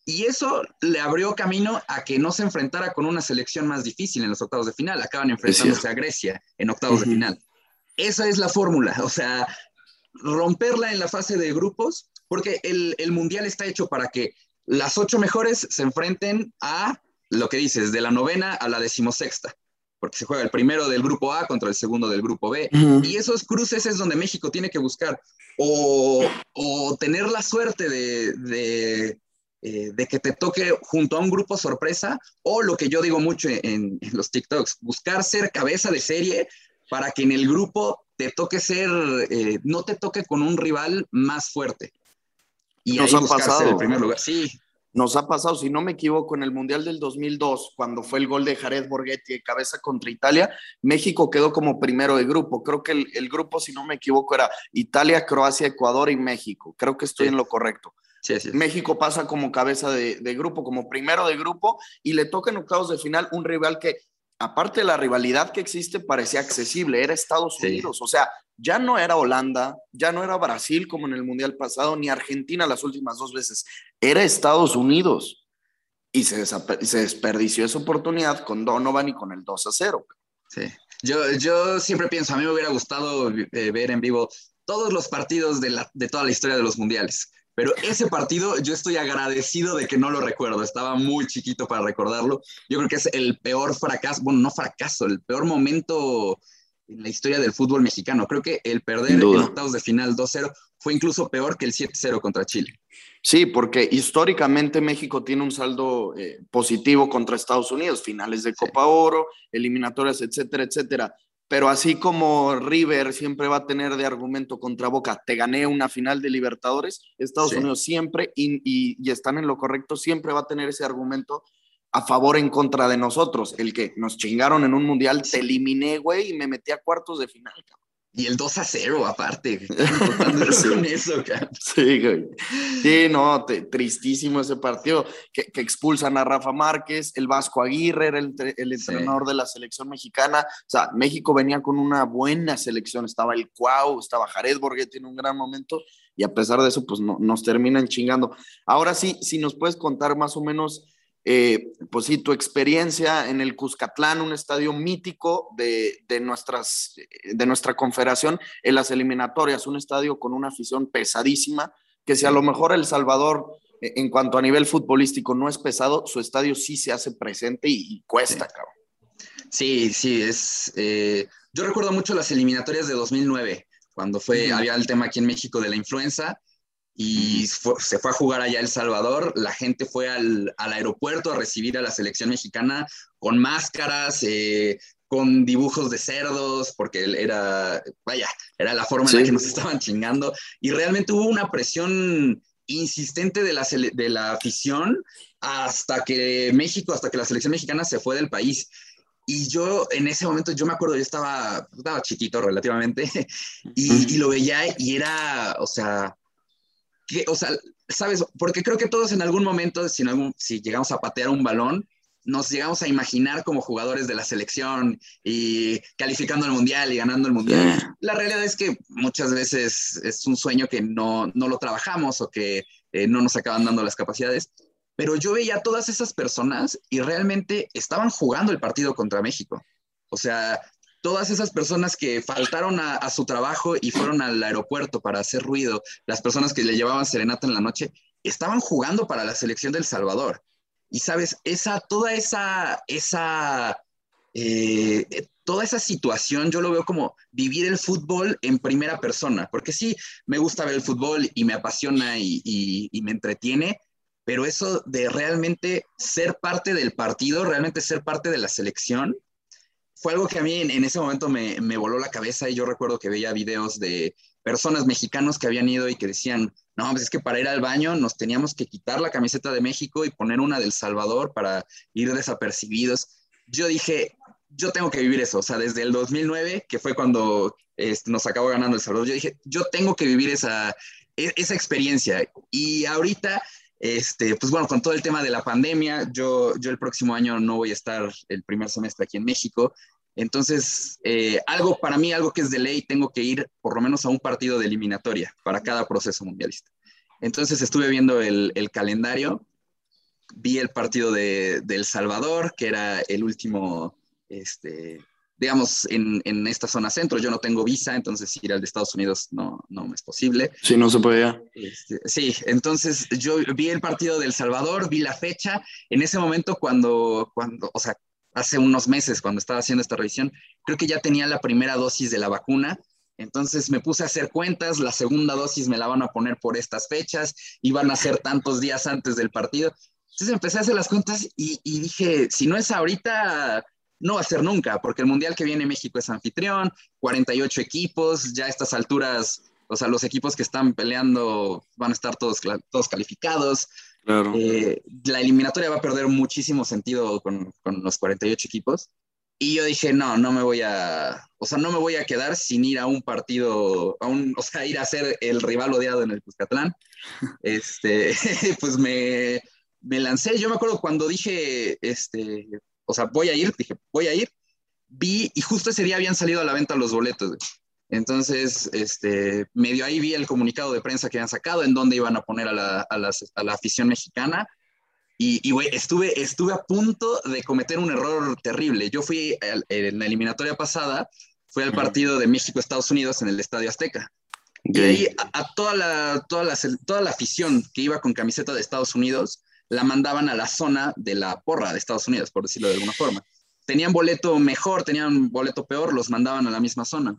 y eso le abrió camino a que no se enfrentara con una selección más difícil en los octavos de final. Acaban enfrentándose a Grecia en octavos de final. Esa es la fórmula, o sea, romperla en la fase de grupos, porque el, Mundial está hecho para que las ocho mejores se enfrenten a lo que dices, de la novena a la decimosexta, porque se juega el primero del grupo A contra el segundo del grupo B. Y esos cruces es donde México tiene que buscar o, tener la suerte de eh, de que te toque junto a un grupo sorpresa o lo que yo digo mucho en, los TikToks, buscar ser cabeza de serie para que en el grupo te toque ser, eh, no te toque con un rival más fuerte. Y Nos ha pasado. el primer lugar. Sí. Nos ha pasado, si no me equivoco, en el Mundial del 2002, cuando fue el gol de Jared Borghetti de cabeza contra Italia, México quedó como primero de grupo. Creo que el, grupo, si no me equivoco, era Italia, Croacia, Ecuador y México. Creo que estoy en lo correcto. México pasa como cabeza de, grupo, como primero de grupo, y le toca en octavos de final un rival que, aparte de la rivalidad que existe, parecía accesible, era Estados Unidos. O sea, ya no era Holanda, ya no era Brasil como en el Mundial pasado, ni Argentina las últimas dos veces, era Estados Unidos. Y se, se desperdició esa oportunidad con Donovan y con el 2 a 0. Sí. Yo, yo siempre pienso, a mí me hubiera gustado eh, ver en vivo todos los partidos de, la, de toda la historia de los mundiales. Pero ese partido yo estoy agradecido de que no lo recuerdo, estaba muy chiquito para recordarlo. Yo creo que es el peor fracaso, bueno, no fracaso, el peor momento en la historia del fútbol mexicano. Creo que el perder en octavos de final 2-0 fue incluso peor que el 7-0 contra Chile. Sí, porque históricamente México tiene un saldo eh, positivo contra Estados Unidos, finales de Copa Oro, eliminatorias, etcétera, etcétera. Pero así como River siempre va a tener de argumento contra Boca, te gané una final de Libertadores, Estados Unidos siempre, y, están en lo correcto, siempre va a tener ese argumento a favor en contra de nosotros. El que nos chingaron en un mundial, te eliminé, güey, y me metí a cuartos de final. Y el 2 a 0, aparte. sí. con eso, Sí, güey. Sí, no, tristísimo ese partido. Que, expulsan a Rafa Márquez, el Vasco Aguirre era el, entrenador de la selección mexicana. O sea, México venía con una buena selección. Estaba el Cuau, estaba Jared Borghetti en un gran momento. Y a pesar de eso, pues no, nos terminan chingando. Ahora sí, si nos puedes contar más o menos eh, pues sí, tu experiencia en el Cuscatlán, un estadio mítico de, nuestras, de nuestra confederación en las eliminatorias, un estadio con una afición pesadísima, que si a lo mejor El Salvador, eh, en cuanto a nivel futbolístico, no es pesado, su estadio sí se hace presente y, cuesta, sí. cabrón. Sí, sí, es... Eh, yo recuerdo mucho las eliminatorias de 2009, cuando fue, había el tema aquí en México de la influenza, y se fue a jugar allá El Salvador. La gente fue al, aeropuerto a recibir a la selección mexicana con máscaras, eh, con dibujos de cerdos, porque era, vaya, era la forma en la que nos estaban chingando. Y realmente hubo una presión insistente de la, de la afición hasta que México, hasta que la selección mexicana se fue del país. Y yo en ese momento, yo me acuerdo, yo estaba, estaba chiquito relativamente, y, y lo veía y era, o sea, o sea, ¿sabes? Porque creo que todos en algún momento, si, algún, si llegamos a patear un balón, nos llegamos a imaginar como jugadores de la selección y calificando el mundial y ganando el mundial. La realidad es que muchas veces es un sueño que no, no lo trabajamos o que eh, no nos acaban dando las capacidades. Pero yo veía a todas esas personas y realmente estaban jugando el partido contra México. O sea, todas esas personas que faltaron a, su trabajo y fueron al aeropuerto para hacer ruido, las personas que le llevaban serenata en la noche, estaban jugando para la selección del Salvador. Y sabes, esa, toda esa, esa, eh, toda esa situación yo lo veo como vivir el fútbol en primera persona, porque sí, me gusta ver el fútbol y me apasiona y, y me entretiene, pero eso de realmente ser parte del partido, realmente ser parte de la selección, fue algo que a mí en, ese momento me, me, voló la cabeza y yo recuerdo que veía videos de personas mexicanos que habían ido y que decían, no, pues es que para ir al baño nos teníamos que quitar la camiseta de México y poner una del Salvador para ir desapercibidos. Yo dije, yo tengo que vivir eso, o sea, desde el 2009, que fue cuando este, nos acabó ganando El Salvador, yo dije, yo tengo que vivir esa, e, esa experiencia. Y ahorita este, pues bueno, con todo el tema de la pandemia, yo, yo el próximo año no voy a estar el primer semestre aquí en México. Entonces, eh, algo para mí, algo que es de ley, tengo que ir por lo menos a un partido de eliminatoria para cada proceso mundialista. Entonces estuve viendo el, el calendario, vi el partido de, de, El Salvador, que era el último este, digamos, en, en, esta zona centro. Yo no tengo visa, entonces ir al de Estados Unidos no, no es posible. Sí, no se podía. Este, sí, entonces yo vi el partido del Salvador, vi la fecha. En ese momento, cuando, cuando, o sea, hace unos meses, cuando estaba haciendo esta revisión, creo que ya tenía la primera dosis de la vacuna. Entonces me puse a hacer cuentas, la segunda dosis me la van a poner por estas fechas, iban a ser tantos días antes del partido. Entonces empecé a hacer las cuentas y, y dije, si no es ahorita, no va a ser nunca, porque el Mundial que viene México es anfitrión, 48 equipos, ya a estas alturas, o sea, los equipos que están peleando van a estar todos, todos calificados. Eh, la eliminatoria va a perder muchísimo sentido con, con, los 48 equipos. Y yo dije, no, no me voy a, o sea, no me voy a quedar sin ir a un partido, a un, o sea, ir a ser el rival odiado en el Cuscatlán. Este, pues me, me lancé. Yo me acuerdo cuando dije, este, o sea, voy a ir, dije, voy a ir. Vi, y justo ese día habían salido a la venta los boletos. Entonces, este, medio ahí vi el comunicado de prensa que habían sacado, en donde iban a poner a la, a a la afición mexicana. Y, güey, estuve, estuve a punto de cometer un error terrible. Yo fui en la eliminatoria pasada, fue al partido de México-Estados Unidos en el Estadio Azteca. Y ahí a, toda, la, toda, la, toda la afición que iba con camiseta de Estados Unidos, la mandaban a la zona de la porra de Estados Unidos, por decirlo de alguna forma. Tenían boleto mejor, tenían boleto peor, los mandaban a la misma zona.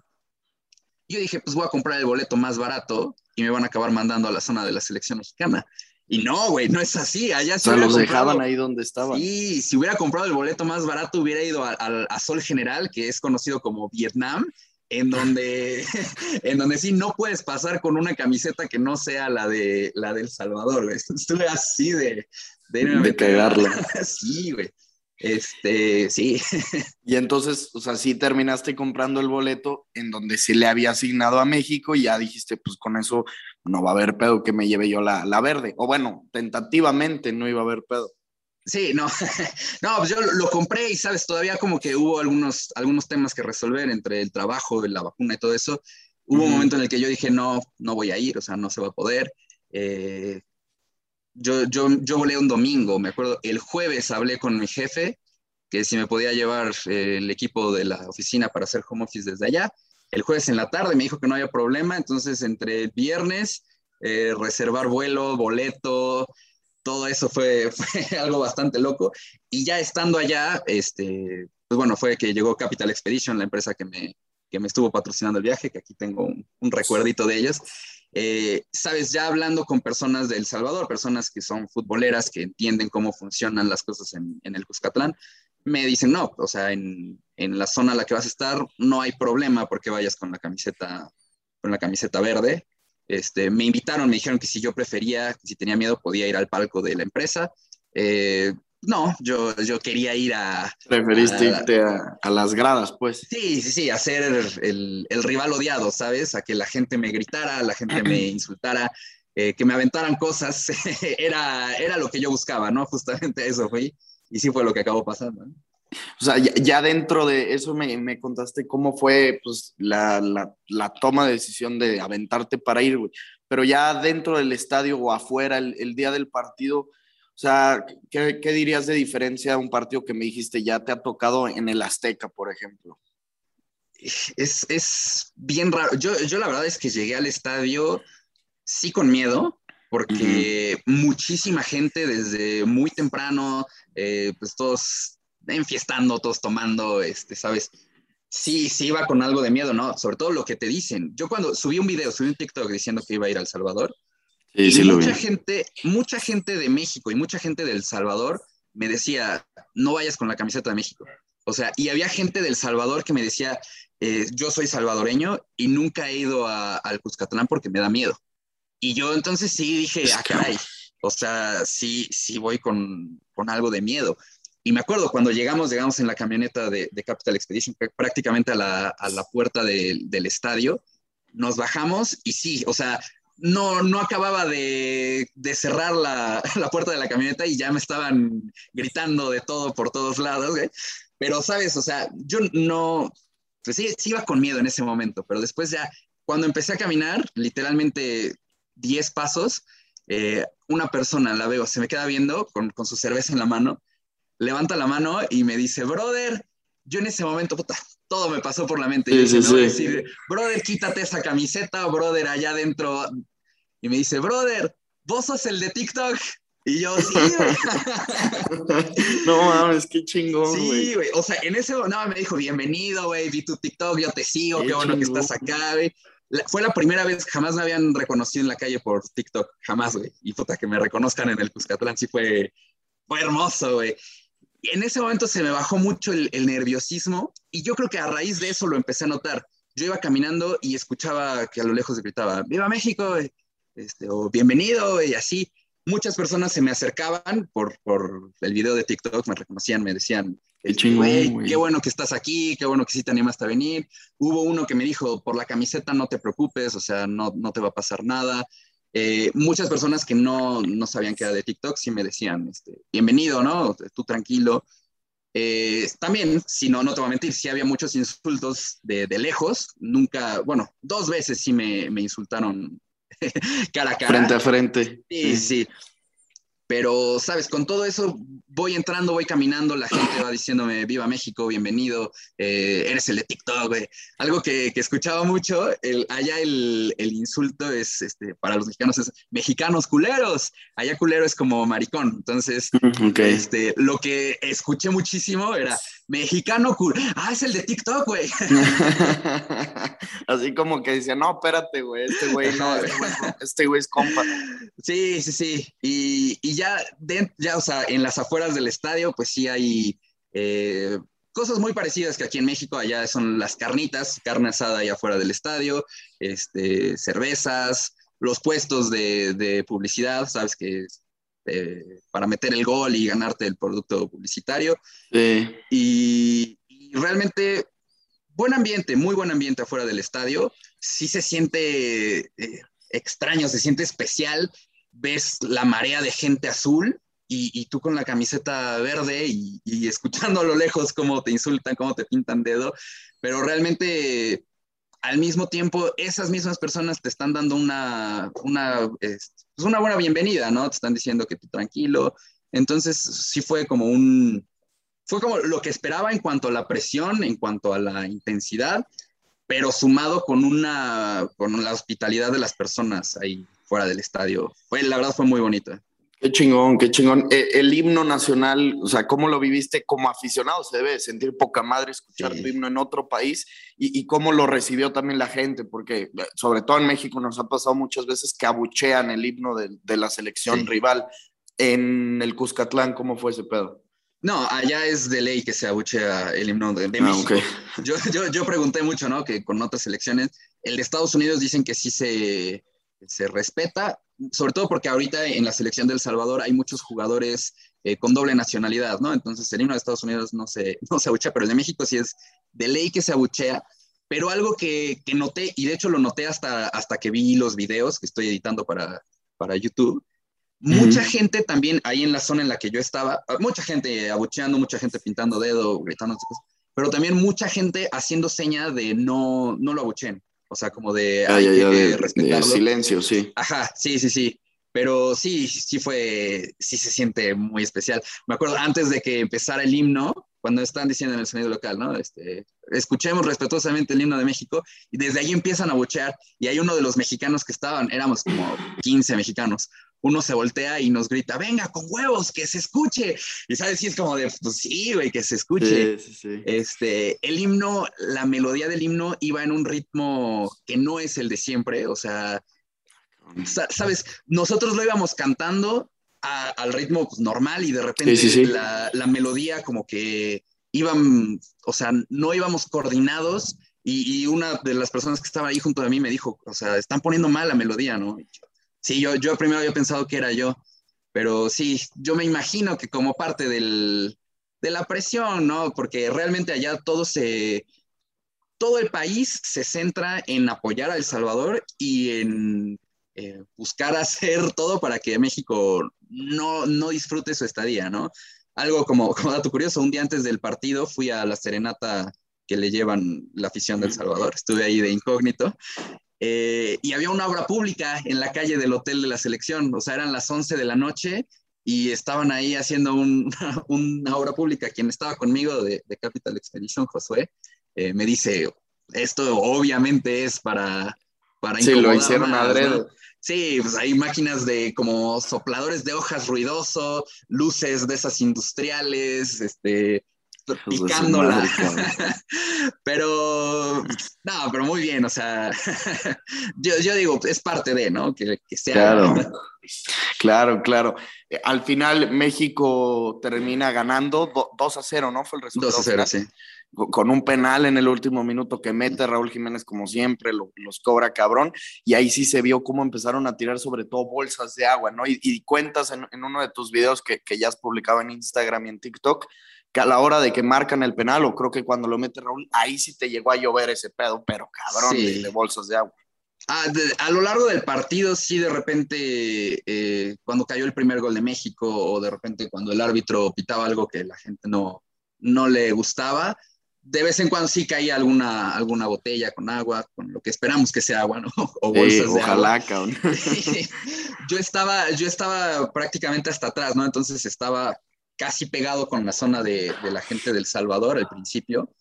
Yo dije, pues voy a comprar el boleto más barato y me van a acabar mandando a la zona de la selección mexicana. Y no, güey, no es así. Allá se los dejaban ahí donde estaban. Sí, si hubiera comprado el boleto más barato, hubiera ido a Sol General, que es conocido como Vietnam, en donde, en donde sí no puedes pasar con una camiseta que no sea la de la del Salvador, güey. Estuve así de... De, de cagarla. sí, güey. Este, sí. Y entonces, o sea, sí terminaste comprando el boleto en donde se le había asignado a México y ya dijiste, pues con eso no va a haber pedo que me lleve yo la, la verde. O bueno, tentativamente no iba a haber pedo. Sí, no, no, pues yo lo compré y sabes, todavía como que hubo algunos, algunos temas que resolver entre el trabajo, la vacuna y todo eso. Hubo un momento en el que yo dije, no, no voy a ir, o sea, no se va a poder. Eh, yo, yo, yo volé un domingo, me acuerdo, el jueves hablé con mi jefe que si me podía llevar eh, el equipo de la oficina para hacer home office desde allá. El jueves en la tarde me dijo que no había problema, entonces entre viernes, eh, reservar vuelo, boleto, todo eso fue, algo bastante loco. Y ya estando allá, este, pues bueno, fue que llegó Capital Expedition, la empresa que me, que me estuvo patrocinando el viaje, que aquí tengo un recuerdito de ellos. Eh, sabes, ya hablando con personas de El Salvador, personas que son futboleras, que entienden cómo funcionan las cosas en, en el Cuscatlán, me dicen, no, o sea, en, en, la zona a la que vas a estar no hay problema porque vayas con la camiseta, con la camiseta verde. Este, me invitaron, me dijeron que si yo prefería, si tenía miedo, podía ir al palco de la empresa. Eh, no, yo, yo quería ir a... Preferiste a, irte a, a, las gradas, pues. Sí, sí, sí, a ser el, el, rival odiado, ¿sabes? A que la gente me gritara, la gente me insultara, eh, que me aventaran cosas. era, era lo que yo buscaba, ¿no? Justamente eso fue. Y sí fue lo que acabó pasando. ¿no? O sea, ya, ya, dentro de eso me, me contaste cómo fue pues, la, la, la, toma de decisión de aventarte para ir, güey. Pero ya dentro del estadio o afuera, el, el día del partido, o sea, ¿qué, ¿qué, dirías de diferencia a un partido que me dijiste ya te ha tocado en el Azteca, por ejemplo? Es, es bien raro. Yo, yo la verdad es que llegué al estadio sí con miedo, porque uh -huh. muchísima gente desde muy temprano, eh, pues todos enfiestando, todos tomando, este, ¿sabes? Sí, sí iba con algo de miedo, ¿no? Sobre todo lo que te dicen. Yo cuando subí un video, subí un TikTok diciendo que iba a ir a El Salvador, Sí, y sí mucha gente, mucha gente de México y mucha gente de El Salvador me decía, no vayas con la camiseta de México. O sea, y había gente del Salvador que me decía, eh, yo soy salvadoreño y nunca he ido a, al Cuscatlán porque me da miedo. Y yo entonces sí dije, ah, caray, o sea, sí, sí voy con, con algo de miedo. Y me acuerdo cuando llegamos, llegamos en la camioneta de, de Capital Expedition, prácticamente a la, a la puerta de, del estadio, nos bajamos y sí, o sea, no, no acababa de, de cerrar la, la, puerta de la camioneta y ya me estaban gritando de todo por todos lados. Pero, ¿sabes? O sea, yo no, pues sí, sí iba con miedo en ese momento, pero después ya, cuando empecé a caminar, literalmente 10 pasos, eh, una persona, la veo, se me queda viendo con, con su cerveza en la mano, levanta la mano y me dice, brother, yo en ese momento, puta, todo me pasó por la mente. Sí, y sí, me sí. a decir, brother, quítate esa camiseta, brother, allá adentro. Y me dice, brother, vos sos el de TikTok. Y yo, sí, güey. no mames, qué chingón. Sí, güey. O sea, en ese no, me dijo, bienvenido, güey, vi tu TikTok, yo te sigo, qué, qué bueno chingón. que estás acá, güey. Fue la primera vez, jamás me habían reconocido en la calle por TikTok, jamás, güey. Y puta, que me reconozcan en el Cuscatlán, sí fue, fue hermoso, güey en ese momento se me bajó mucho el, el, nerviosismo y yo creo que a raíz de eso lo empecé a notar. Yo iba caminando y escuchaba que a lo lejos gritaba, ¡Viva México! Este, o bienvenido, y así. Muchas personas se me acercaban por, por el video de TikTok, me reconocían, me decían, qué, chingón, qué bueno que estás aquí, qué bueno que sí te animaste a venir. Hubo uno que me dijo, por la camiseta no te preocupes, o sea, no, no te va a pasar nada. Eh, muchas personas que no, no, sabían que era de TikTok sí me decían, este, bienvenido, ¿no? Tú tranquilo. Eh, también, si no, no te voy a mentir, sí había muchos insultos de, de lejos. Nunca, bueno, dos veces sí me, me insultaron cara a cara. Frente a frente. Sí, sí, sí. Pero, sabes, con todo eso voy entrando, voy caminando, la gente va diciéndome, viva México, bienvenido, eh, eres el de TikTok, güey. Algo que, que escuchaba mucho, el, allá el, el, insulto es, este, para los mexicanos es, mexicanos culeros, allá culero es como maricón. Entonces, okay. este, lo que escuché muchísimo era, mexicano culero, ah, es el de TikTok, güey. Así como que decía, no, espérate, güey, este güey no, este güey este es compa. Sí, sí, sí, y, y ya, de, ya, o sea, en las afueras del estadio, pues sí hay eh, cosas muy parecidas que aquí en México, allá son las carnitas, carne asada allá afuera del estadio, este, cervezas, los puestos de, de publicidad, sabes que eh, para meter el gol y ganarte el producto publicitario. Y, realmente, buen ambiente, muy buen ambiente afuera del estadio. Sí se siente eh, extraño, se siente especial. Ves la marea de gente azul y, tú con la camiseta verde y, y, escuchando a lo lejos cómo te insultan, cómo te pintan dedo, pero realmente al mismo tiempo esas mismas personas te están dando una, una, pues una buena bienvenida, ¿no? Te están diciendo que tú tranquilo. Entonces sí fue como un, fue como lo que esperaba en cuanto a la presión, en cuanto a la intensidad, pero sumado con una, con la hospitalidad de las personas ahí fuera del estadio. Fue, la verdad fue muy bonito. Qué chingón, qué chingón. Eh, el himno nacional, o sea, ¿cómo lo viviste como aficionado? Se debe sentir poca madre escuchar tu himno en otro país y, cómo lo recibió también la gente, porque eh, sobre todo en México nos ha pasado muchas veces que abuchean el himno de, la selección rival. En el Cuscatlán, ¿cómo fue ese pedo? No, allá es de ley que se abuchea el himno de, ah, México. Yo, yo, yo, pregunté mucho, ¿no? Que con otras selecciones, el de Estados Unidos dicen que sí se, se respeta, sobre todo porque ahorita en la selección del Salvador hay muchos jugadores eh, con doble nacionalidad, ¿no? Entonces el himno de Estados Unidos no se, no se abuchea, pero el de México sí es de ley que se abuchea. Pero algo que, que noté, y de hecho lo noté hasta, hasta que vi los videos que estoy editando para, para YouTube, mucha gente también ahí en la zona en la que yo estaba, mucha gente abucheando, mucha gente pintando dedo, gritando, pero también mucha gente haciendo seña de no, no lo abucheen. O sea, como de, hay que respetarlo. silencio, sí. Ajá, sí, sí, sí. Pero sí, sí fue, sí se siente muy especial. Me acuerdo antes de que empezara el himno, cuando están diciendo en el sonido local, ¿no? Este, escuchemos respetuosamente el himno de México y desde ahí empiezan a buchear y hay uno de los mexicanos que estaban, éramos como 15 mexicanos, uno se voltea y nos grita, venga, con huevos, que se escuche. Y sabes, si es como de, pues sí, güey, que se escuche. Este, el himno, la melodía del himno iba en un ritmo que no es el de siempre, o sea, sabes, nosotros lo íbamos cantando al ritmo pues, normal y de repente la, la, melodía como que iban, o sea, no íbamos coordinados y, y, una de las personas que estaba ahí junto a mí me dijo, o sea, están poniendo mal la melodía, ¿no? Sí, yo, yo primero había pensado que era yo, pero sí, yo me imagino que como parte del, de la presión, ¿no? Porque realmente allá todo se, todo el país se centra en apoyar a El Salvador y en eh, buscar hacer todo para que México no, no disfrute su estadía, ¿no? Algo como, como dato curioso, un día antes del partido fui a la serenata que le llevan la afición del Salvador. Estuve ahí de incógnito eh, y había una obra pública en la calle del hotel de la selección, o sea, eran las 11 de la noche y estaban ahí haciendo una obra pública. Quien estaba conmigo de, Capital Expedition, Josué, eh, me dice, esto obviamente es para... para sí, lo hicieron Sí, pues hay máquinas de como sopladores de hojas ruidoso, luces de esas industriales, este, picándola. pero, no, pero muy bien, o sea, yo, digo, es parte de, ¿no? Que, sea. Claro, claro, claro. Eh, al final, México termina ganando 2 a 0, ¿no? Fue el resultado. 2 a 0, sí. Con un penal en el último minuto que mete Raúl Jiménez, como siempre, los cobra cabrón. Y ahí sí se vio cómo empezaron a tirar, sobre todo, bolsas de agua, ¿no? Y, cuentas en, uno de tus videos que, que ya has publicado en Instagram y en TikTok que a la hora de que marcan el penal, o creo que cuando lo mete Raúl, ahí sí te llegó a llover ese pedo, pero cabrón, de, bolsas de agua. Ah, a lo largo del partido, sí, de repente, eh, cuando cayó el primer gol de México, o de repente cuando el árbitro pitaba algo que la gente no, no le gustaba, de vez en cuando sí caía alguna, alguna botella con agua, con lo que esperamos que sea agua, ¿no? O bolsas de ojalá, Cabrón. yo, estaba, yo estaba prácticamente hasta atrás, ¿no? Entonces estaba casi pegado con la zona de, la gente del Salvador al principio.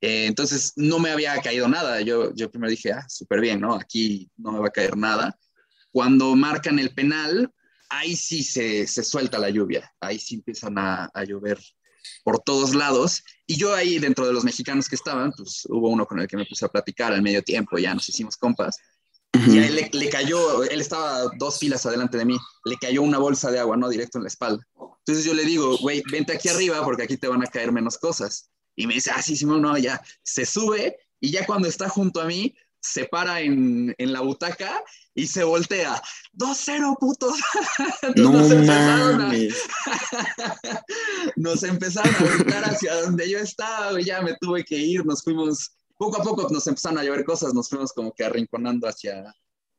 Eh, entonces no me había caído nada. Yo, yo primero dije, ah, súper bien, ¿no? Aquí no me va a caer nada. Cuando marcan el penal, ahí sí se, suelta la lluvia. Ahí sí empiezan a, llover por todos lados. Y yo ahí, dentro de los mexicanos que estaban, pues hubo uno con el que me puse a platicar al medio tiempo, ya nos hicimos compas. Y a él le, le, cayó, él estaba dos filas adelante de mí, le cayó una bolsa de agua, ¿no? Directo en la espalda. Entonces yo le digo, güey, vente aquí arriba porque aquí te van a caer menos cosas. Y me dice, ah, sí, Simón, no, ya. Se sube y ya cuando está junto a mí, se para en, en la butaca y se voltea. 2-0, putos. no nos, empezaron a, nos empezaron a gritar hacia donde yo estaba y ya me tuve que ir. Nos fuimos, poco a poco nos empezaron a llover cosas, nos fuimos como que arrinconando hacia,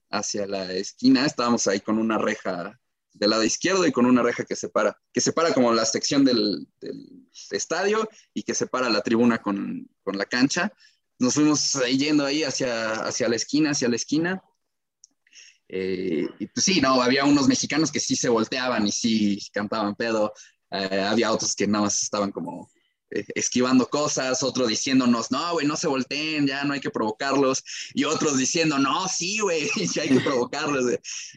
hacia la esquina. Estábamos ahí con una reja del lado izquierdo y con una reja que separa, que separa como la sección del, del estadio y que separa la tribuna con, con la cancha. Nos fuimos yendo ahí hacia, hacia la esquina, hacia la esquina eh, y pues sí, no, había unos mexicanos que sí se volteaban y sí cantaban pedo. Eh, había otros que nada más estaban como esquivando cosas, otros diciéndonos, no, güey, no se volteen, ya no hay que provocarlos. Y otros diciendo, no, sí, güey, ya hay que provocarlos.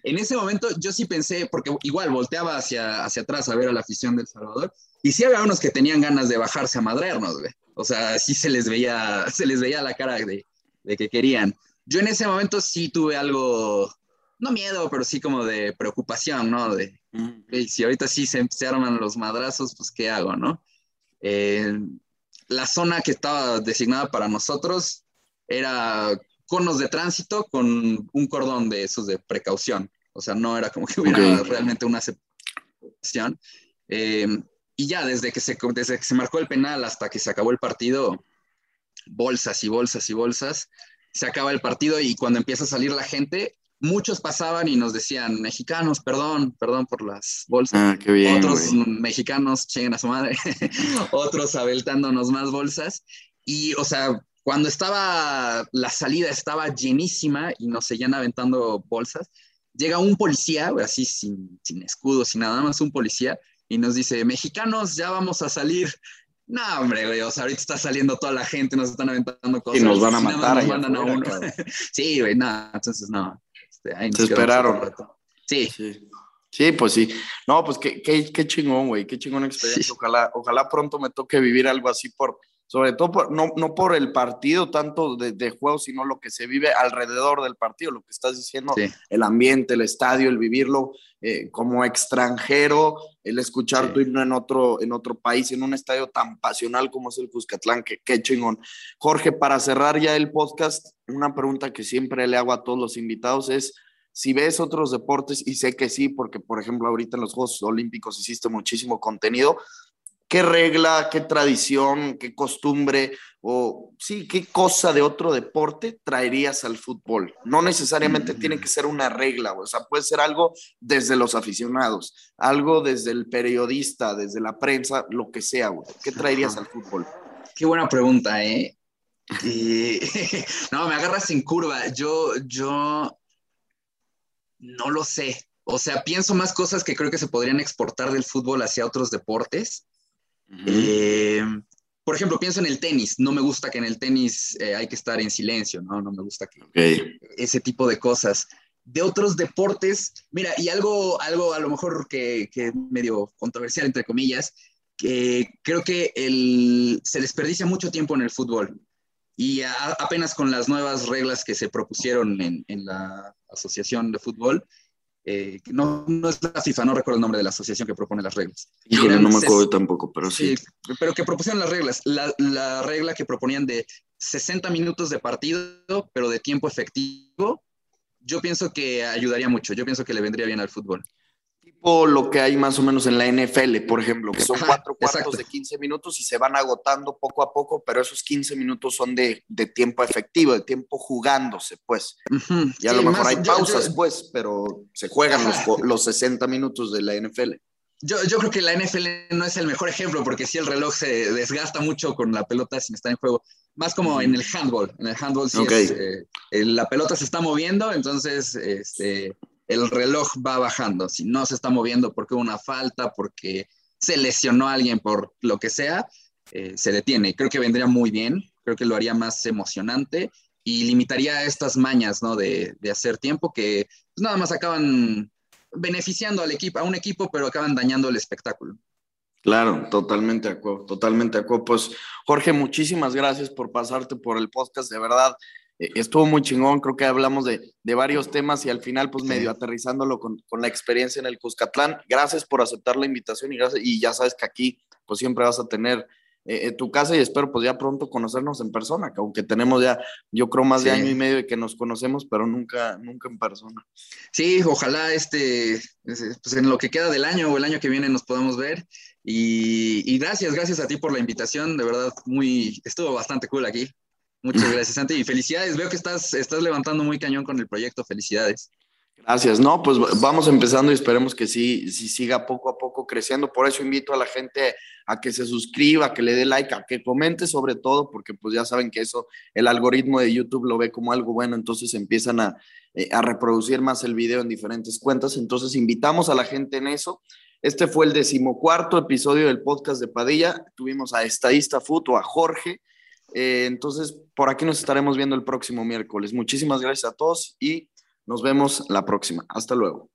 En ese momento yo sí pensé, porque igual volteaba hacia, hacia atrás a ver a la afición del Salvador, y sí había unos que tenían ganas de bajarse a madrearnos, güey. O sea, sí se les veía, se les veía la cara de, de que querían. Yo en ese momento sí tuve algo, no miedo, pero sí como de preocupación, ¿no? De, si ahorita sí se, arman los madrazos, pues ¿qué hago, no? Eh, la zona que estaba designada para nosotros era conos de tránsito con un cordón de esos de precaución. O sea, no era como que hubiera realmente una separación. Eh, y ya, desde que, se, desde que se marcó el penal hasta que se acabó el partido, bolsas y bolsas y bolsas, se acaba el partido y cuando empieza a salir la gente, muchos pasaban y nos decían, mexicanos, perdón, perdón por las bolsas. Ah, qué bien, Otros mexicanos, chinguen a su madre. Otros abeltándonos más bolsas. Y, o sea, cuando estaba, la salida estaba llenísima y nos seguían aventando bolsas, llega un policía, así sin, sin escudo, sin nada más un policía, y nos dice, mexicanos, ya vamos a salir. No, hombre, güey, o sea, ahorita está saliendo toda la gente, nos están aventando cosas. Y nos van a matar. sí, güey, nada, entonces no. Este, Se esperaron. Sí. sí. pues sí. No, pues qué, qué, qué chingón, güey, qué chingón experiencia. Ojalá, ojalá pronto me toque vivir algo así por, sobre todo por, no, no por el partido tanto de, de, juego, sino lo que se vive alrededor del partido, lo que estás diciendo, el ambiente, el estadio, el vivirlo eh, como extranjero, el escuchar tu himno en otro, en otro país, en un estadio tan pasional como es el Cuscatlán, que qué chingón. Jorge, para cerrar ya el podcast, una pregunta que siempre le hago a todos los invitados es, si ves otros deportes, y sé que sí, porque por ejemplo ahorita en los Juegos Olímpicos hiciste muchísimo contenido, ¿qué regla, qué tradición, qué costumbre o sí, qué cosa de otro deporte traerías al fútbol? No necesariamente tiene que ser una regla, o sea, puede ser algo desde los aficionados, algo desde el periodista, desde la prensa, lo que sea, güey. ¿Qué traerías al fútbol? Qué buena pregunta, ¿eh? no, me agarras sin curva. Yo, yo no lo sé. O sea, pienso más cosas que creo que se podrían exportar del fútbol hacia otros deportes. Eh, por ejemplo, pienso en el tenis. No me gusta que en el tenis eh, hay que estar en silencio, ¿no? No me gusta que ese tipo de cosas. De otros deportes, mira, y algo, algo a lo mejor que, que medio controversial, entre comillas, que creo que el, se desperdicia mucho tiempo en el fútbol. Y apenas con las nuevas reglas que se propusieron en, en la Asociación de Fútbol, eh, no, no, es la FIFA, no recuerdo el nombre de la asociación que propone las reglas. Híjole, no me acuerdo tampoco, pero sí. Pero que propusieron las reglas. La, la, regla que proponían de 60 minutos de partido, pero de tiempo efectivo, yo pienso que ayudaría mucho. Yo pienso que le vendría bien al fútbol tipo lo que hay más o menos en la NFL, por ejemplo, que son cuatro cuartos de 15 minutos y se van agotando poco a poco, pero esos 15 minutos son de, de tiempo efectivo, de tiempo jugándose, pues. Y a lo mejor hay pausas, pues, pero se juegan los, los 60 minutos de la NFL. Yo, yo, creo que la NFL no es el mejor ejemplo porque si el reloj se desgasta mucho con la pelota sin estar en juego. Más como en el handball. En el handball sí eh, la pelota se está moviendo, entonces este, el reloj va bajando. Si no se está moviendo porque hubo una falta, porque se lesionó alguien por lo que sea, eh, se detiene. Creo que vendría muy bien, creo que lo haría más emocionante y limitaría estas mañas ¿no? de, hacer tiempo que pues, nada más acaban beneficiando al equipo, a un equipo, pero acaban dañando el espectáculo. Claro, totalmente acuerdo, totalmente acuerdo. Pues Jorge, muchísimas gracias por pasarte por el podcast, de verdad. Eh, estuvo muy chingón, creo que hablamos de, de, varios temas y al final pues medio aterrizándolo con, con, la experiencia en el Cuscatlán. Gracias por aceptar la invitación y, gracias, y ya sabes que aquí pues siempre vas a tener eh, tu casa y espero pues ya pronto conocernos en persona, aunque tenemos ya, yo creo, más de año y medio de que nos conocemos, pero nunca, nunca en persona. Sí, ojalá este, pues en lo que queda del año o el año que viene nos podamos ver. Y, y gracias, gracias a ti por la invitación, de verdad, muy, estuvo bastante cool aquí. Muchas gracias, Santi, y felicidades. Veo que estás, estás levantando muy cañón con el proyecto. Felicidades. Gracias, no, pues vamos empezando y esperemos que sí, sí siga poco a poco creciendo. Por eso invito a la gente a que se suscriba, que le dé like, a que comente sobre todo, porque pues ya saben que eso, el algoritmo de YouTube lo ve como algo bueno, entonces empiezan a, eh, a reproducir más el video en diferentes cuentas. Entonces invitamos a la gente en eso. Este fue el decimocuarto episodio del podcast de Padilla. Tuvimos a Estadista Food o a Jorge. Eh, entonces, por aquí nos estaremos viendo el próximo miércoles. Muchísimas gracias a todos y nos vemos la próxima. Hasta luego.